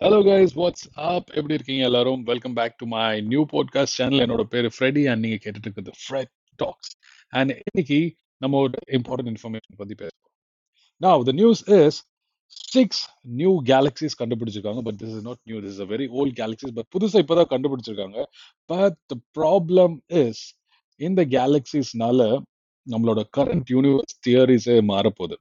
Hello guys what's up எப்படி இருக்கீங்க எல்லாரும்? Welcome back to my new podcast channel என்னோட பேர் ஃப்ரெடி அண்ட் நீங்க கேட்டுட்டு இருக்கிறது ஃப்ரெட் டாக்ஸ் அண்ட் இன்னைக்கு நம்ம ஒரு இம்பார்ட்டன்ட் இன்ஃபர்மேஷன் பத்தி பேசுவோம். நான் the news is six new galaxies கண்டுபிடிச்சிருக்காங்க. But this is not new this is a very old galaxies but புதுசா இப்போதான் கண்டுபிடிச்சிருக்காங்க. பட் த ப்ராப்ளம் இஸ் இந்த கேலக்சிஸ்னால நம்மளோட கரண்ட் யூனிவர்ஸ் தியரிஸே மாறப்போகுது.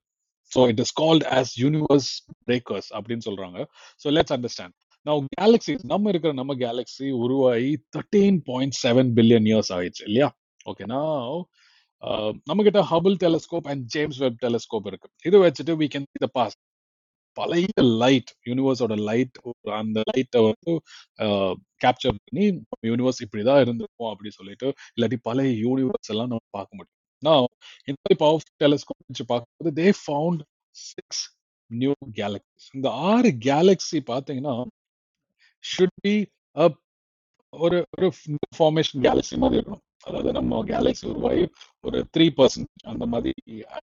So it is called as universe breakers அப்படின்னு சொல்றாங்க. ஸோ லெட்ஸ் அண்டர்ஸ்டாண்ட் நான் கேலக்சி நம்ம இருக்கிற நம்ம கேலக்ஸி உருவாகி thirteen point seven billion years ஆயிடுச்சு இல்லையா? ஓகேனா நம்ம கிட்ட Hubble telescope and James Webb telescope இருக்கு. இது வச்சுட்டு வீ கேன் த பாஸ்ட் பழைய லைட் யூனிவர்ஸோட லைட் அந்த லைட்டை வந்து uh, கேப்சர் பண்ணி யூனிவர்ஸ் இப்படிதான் இருந்திருக்கும் அப்படி சொல்லிட்டு இல்லாட்டி பழைய யூனிவர்ஸ் எல்லாம் நம்ம பார்க்க முடியும். நான் இந்த மாதிரி பவர்ஃபுல் டெலஸ்கோப் வச்சு பார்க்கும்போது they found six new galaxies இந்த ஆறு கேலக்சி பார்த்தீங்கன்னா ஷுட் பி ஒரு ஒரு ஃபார்மேஷன் கேலக்சி மாதிரி இருக்கும். அதாவது நம்ம கேலக்சி உருவாகி ஒரு த்ரீ பர்சன்ட் அந்த மாதிரி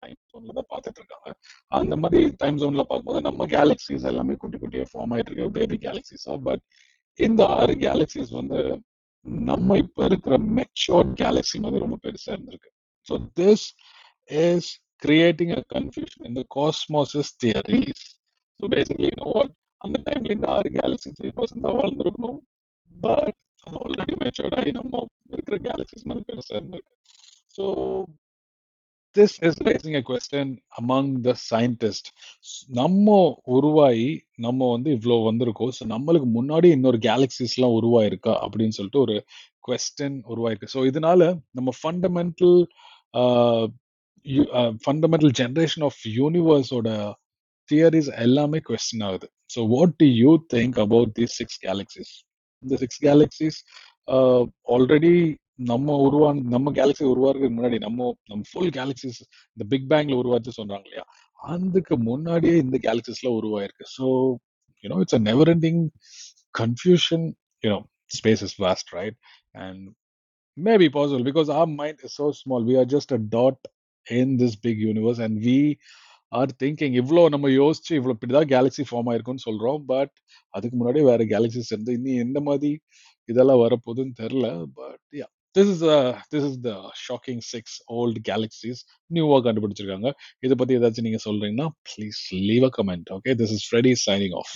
டைம் ஜோன்ல தான் பார்த்துட்டு இருக்காங்க. அந்த மாதிரி டைம் ஜோன்ல பார்க்கும்போது நம்ம கேலக்சிஸ் எல்லாமே குட்டி குட்டியா ஃபார்ம் ஆயிட்டு இருக்கு. பேபி கேலக்சிஸ் பட் இந்த ஆறு கேலக்சிஸ் வந்து நம்ம இப்ப இருக்கிற மெச்சோர் கேலக்சி மாதிரி ரொம்ப பெருசா இருந்திருக்கு. Is creating in the cosmos theories. So basically, you know what? அந்த டைம்ல இந்த ஆறு கேலக்சி த்ரீ பர்சன்ட் தான் வாழ்ந்துருக்கணும் பட் ஆல்ரெடி மெச்சோர்ட் நம்ம இருக்கிற கேலக்சிஸ் மாதிரி பெருசா இருந்திருக்கு. So this is raising a question among the scientist நம்ம உருவாகி நம்ம வந்து இவ்வளோ வந்திருக்கோம். ஸோ நம்மளுக்கு முன்னாடி இன்னொரு கேலக்சிஸ்லாம் உருவாயிருக்கா? அப்படின்னு சொல்லிட்டு ஒரு கொஸ்டின் உருவாயிருக்கு. ஸோ இதனால நம்ம ஃபண்டமெண்டல் ஃபண்டமெண்டல் ஜென்ரேஷன் ஆஃப் யூனிவர்ஸோட தியரிஸ் எல்லாமே கொஸ்டின் ஆகுது. So what do you think about the six galaxies இந்த சிக்ஸ் கேலக்சிஸ் ஆல்ரெடி நம்ம உருவா நம்ம கேலக்சி உருவாக்குறதுக்கு முன்னாடி நம்ம நம்ம ஃபுல் கேலக்சிஸ் இந்த பிக் பேங்க்ல உருவாச்சு சொல்றாங்க இல்லையா? அதுக்கு முன்னாடியே இந்த கேலக்சிஸ்ல உருவாயிருக்கு. So you know it's a never ending confusion you know space is vast, right? And maybe possible because our mind is so small. We are just a dot in this big universe and we are thinking இவ்வளோ நம்ம யோசிச்சு இவ்வளோ இப்படிதான் Galaxy form ஆயிருக்கும்னு சொல்றோம் but அதுக்கு முன்னாடி வேற galaxies இருந்து இன்னும் எந்த மாதிரி இதெல்லாம் வரப்போகுதுன்னு தெரில but ya this is this is the shocking six old galaxies நியூவாக கண்டுபிடிச்சிருக்காங்க. இதை பத்தி ஏதாச்சும் நீங்க சொல்றீங்கன்னா please leave a comment okay this is Freddy signing off